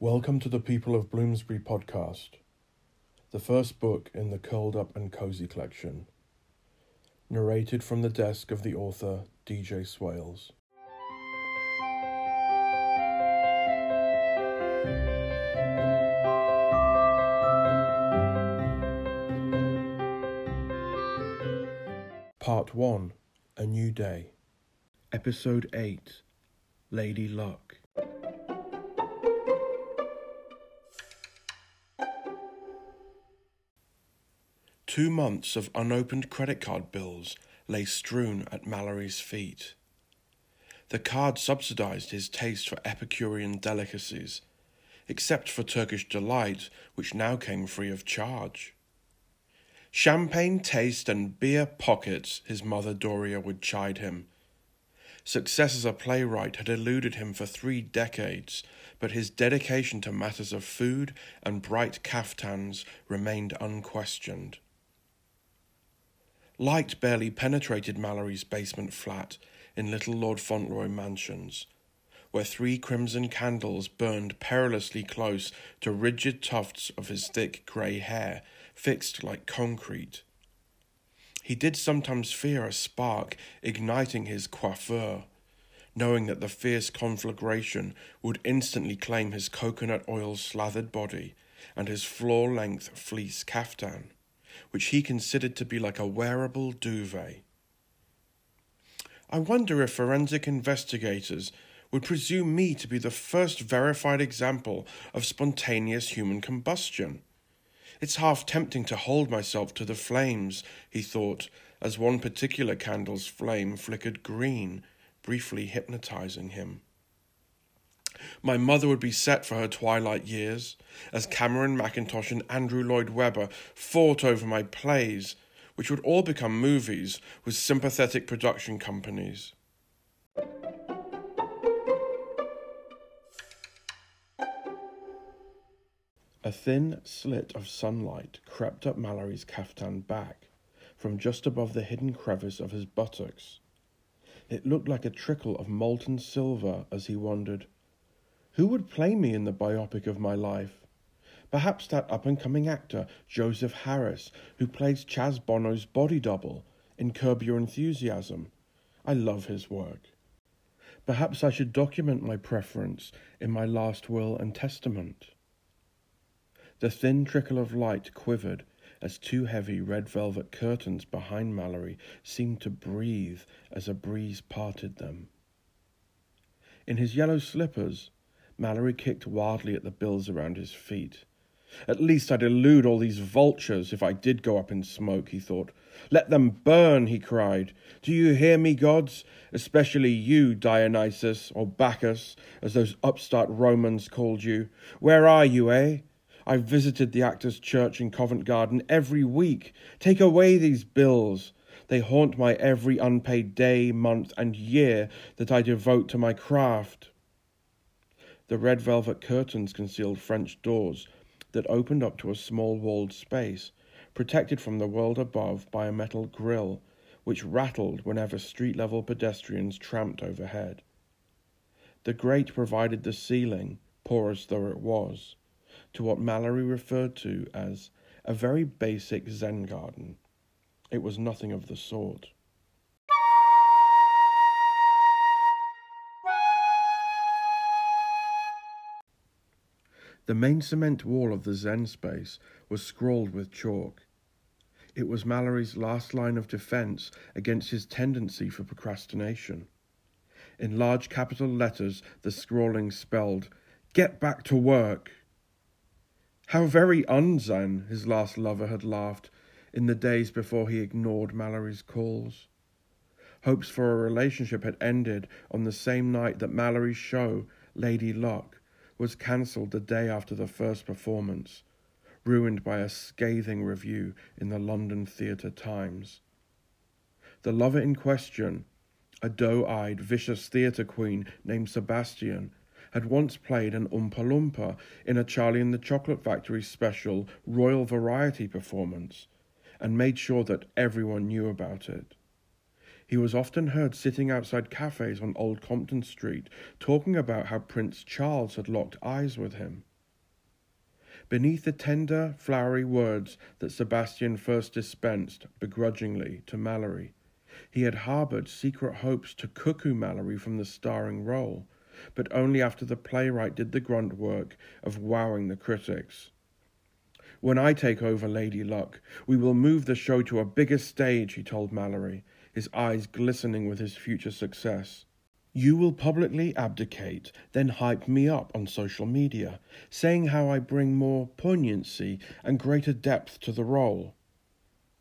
Welcome to the People of Bloomsbury podcast, the first book in the Curled Up and Cozy collection. Narrated from the desk of the author DJ Swales. Part 1 A New Day. Episode 8 Lady Luck. Two months of unopened credit card bills lay strewn at Mallory's feet. The card subsidized his taste for Epicurean delicacies, except for Turkish delight, which now came free of charge. Champagne taste and beer pockets, his mother Doria would chide him. Success as a playwright had eluded him for three decades, but his dedication to matters of food and bright caftans remained unquestioned. Light barely penetrated Mallory's basement flat in Little Lord Fauntleroy Mansions, where three crimson candles burned perilously close to rigid tufts of his thick grey hair, fixed like concrete. He did sometimes fear a spark igniting his coiffure, knowing that the fierce conflagration would instantly claim his coconut oil slathered body and his floor length fleece caftan which he considered to be like a wearable duvet. I wonder if forensic investigators would presume me to be the first verified example of spontaneous human combustion. It's half tempting to hold myself to the flames, he thought, as one particular candle's flame flickered green, briefly hypnotizing him. My mother would be set for her twilight years, as Cameron Mackintosh and Andrew Lloyd Webber fought over my plays, which would all become movies with sympathetic production companies. A thin slit of sunlight crept up Mallory's caftan back from just above the hidden crevice of his buttocks. It looked like a trickle of molten silver as he wondered, who would play me in the biopic of my life? Perhaps that up and coming actor, Joseph Harris, who plays Chaz Bono's body double in Curb Your Enthusiasm. I love his work. Perhaps I should document my preference in my last will and testament. The thin trickle of light quivered as two heavy red velvet curtains behind Mallory seemed to breathe as a breeze parted them. In his yellow slippers, Mallory kicked wildly at the bills around his feet. At least I'd elude all these vultures if I did go up in smoke, he thought. Let them burn, he cried. Do you hear me, gods? Especially you, Dionysus, or Bacchus, as those upstart Romans called you. Where are you, eh? I've visited the Actors' Church in Covent Garden every week. Take away these bills. They haunt my every unpaid day, month, and year that I devote to my craft. The red velvet curtains concealed French doors that opened up to a small walled space, protected from the world above by a metal grille, which rattled whenever street level pedestrians tramped overhead. The grate provided the ceiling, porous though it was, to what Mallory referred to as a very basic Zen garden. It was nothing of the sort. The main cement wall of the Zen space was scrawled with chalk. It was Mallory's last line of defense against his tendency for procrastination. In large capital letters, the scrawling spelled, Get back to work. How very unzen, his last lover had laughed in the days before he ignored Mallory's calls. Hopes for a relationship had ended on the same night that Mallory's show, Lady Luck, was cancelled the day after the first performance, ruined by a scathing review in the London Theatre Times. The lover in question, a doe eyed, vicious theatre queen named Sebastian, had once played an Oompa Loompa in a Charlie and the Chocolate Factory special Royal Variety performance, and made sure that everyone knew about it. He was often heard sitting outside cafes on Old Compton Street talking about how Prince Charles had locked eyes with him. Beneath the tender, flowery words that Sebastian first dispensed begrudgingly to Mallory, he had harboured secret hopes to cuckoo Mallory from the starring role, but only after the playwright did the grunt work of wowing the critics. When I take over Lady Luck, we will move the show to a bigger stage, he told Mallory, his eyes glistening with his future success. You will publicly abdicate, then hype me up on social media, saying how I bring more poignancy and greater depth to the role.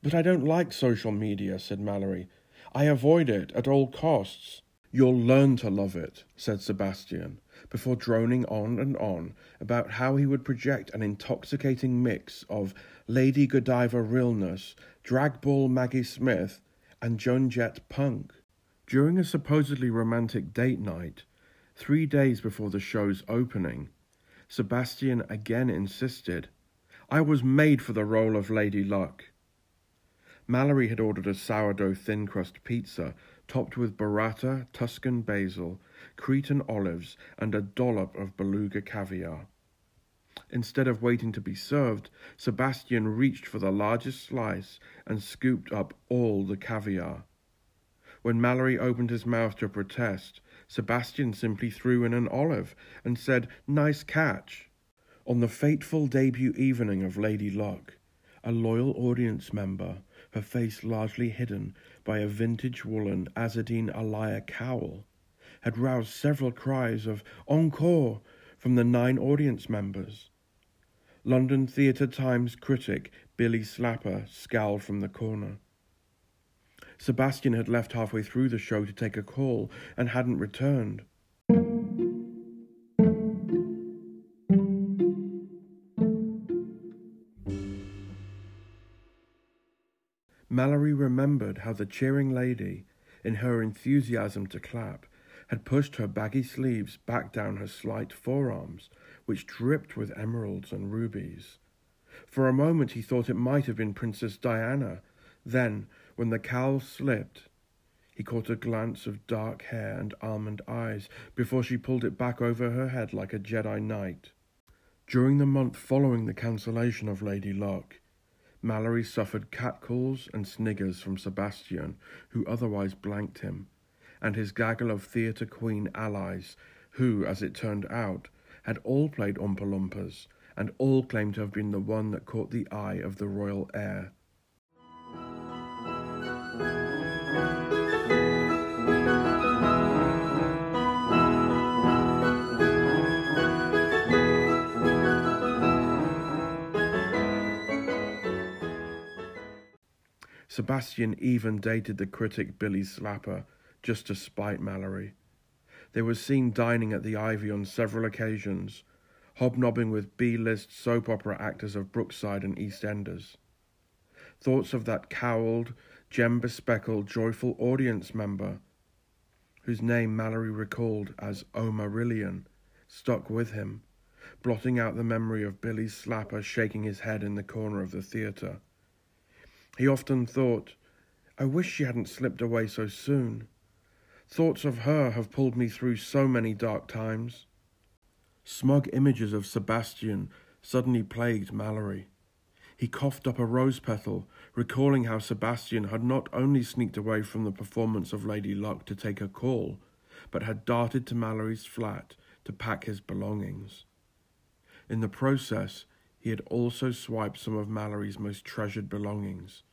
But I don't like social media, said Mallory. I avoid it at all costs. You'll learn to love it, said Sebastian before droning on and on about how he would project an intoxicating mix of Lady Godiva realness, dragball Maggie Smith, and Joan punk. During a supposedly romantic date night, three days before the show's opening, Sebastian again insisted, I was made for the role of Lady Luck. Mallory had ordered a sourdough thin crust pizza topped with burrata, Tuscan basil, Cretan olives, and a dollop of beluga caviar. Instead of waiting to be served, Sebastian reached for the largest slice and scooped up all the caviar. When Mallory opened his mouth to protest, Sebastian simply threw in an olive and said, Nice catch. On the fateful debut evening of Lady Luck, a loyal audience member, her face largely hidden by a vintage woolen Azzedine Alaïa cowl, had roused several cries of encore from the nine audience members. London Theatre Times critic Billy Slapper scowled from the corner. Sebastian had left halfway through the show to take a call and hadn't returned. Mallory remembered how the cheering lady, in her enthusiasm to clap, had pushed her baggy sleeves back down her slight forearms, which dripped with emeralds and rubies. For a moment he thought it might have been Princess Diana. Then, when the cowl slipped, he caught a glance of dark hair and almond eyes before she pulled it back over her head like a Jedi Knight. During the month following the cancellation of Lady Luck, Mallory suffered catcalls and sniggers from Sebastian, who otherwise blanked him, and his gaggle of theatre queen allies, who, as it turned out, had all played Oompa and all claimed to have been the one that caught the eye of the royal heir. Sebastian even dated the critic Billy Slapper just to spite Mallory. They were seen dining at the Ivy on several occasions, hobnobbing with B list soap opera actors of Brookside and EastEnders. Thoughts of that cowled, gem bespeckled, joyful audience member, whose name Mallory recalled as O'Marillion, stuck with him, blotting out the memory of Billy Slapper shaking his head in the corner of the theatre. He often thought, I wish she hadn't slipped away so soon. Thoughts of her have pulled me through so many dark times. Smug images of Sebastian suddenly plagued Mallory. He coughed up a rose petal, recalling how Sebastian had not only sneaked away from the performance of Lady Luck to take a call, but had darted to Mallory's flat to pack his belongings. In the process, he had also swiped some of Mallory's most treasured belongings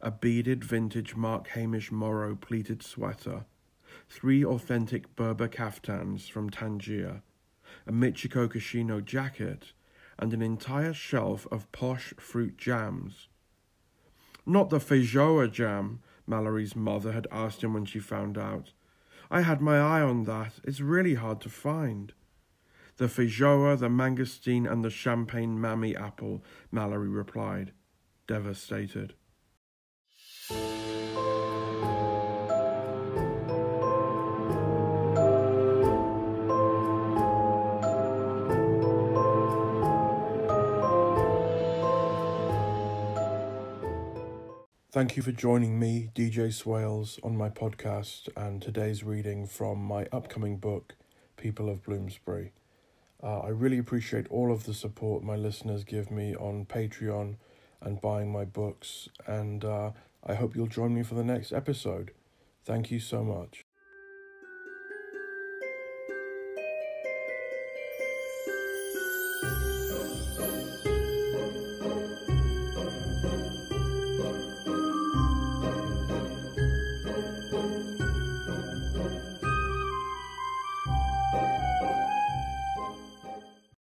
a beaded vintage Mark Hamish Morrow pleated sweater, three authentic Berber kaftans from Tangier, a Michiko Koshino jacket, and an entire shelf of posh fruit jams. Not the feijoa jam, Mallory's mother had asked him when she found out. I had my eye on that. It's really hard to find. The feijoa, the mangosteen, and the champagne mammy apple, Mallory replied, devastated. Thank you for joining me, DJ Swales, on my podcast and today's reading from my upcoming book, People of Bloomsbury. Uh, I really appreciate all of the support my listeners give me on Patreon and buying my books, and uh, I hope you'll join me for the next episode. Thank you so much.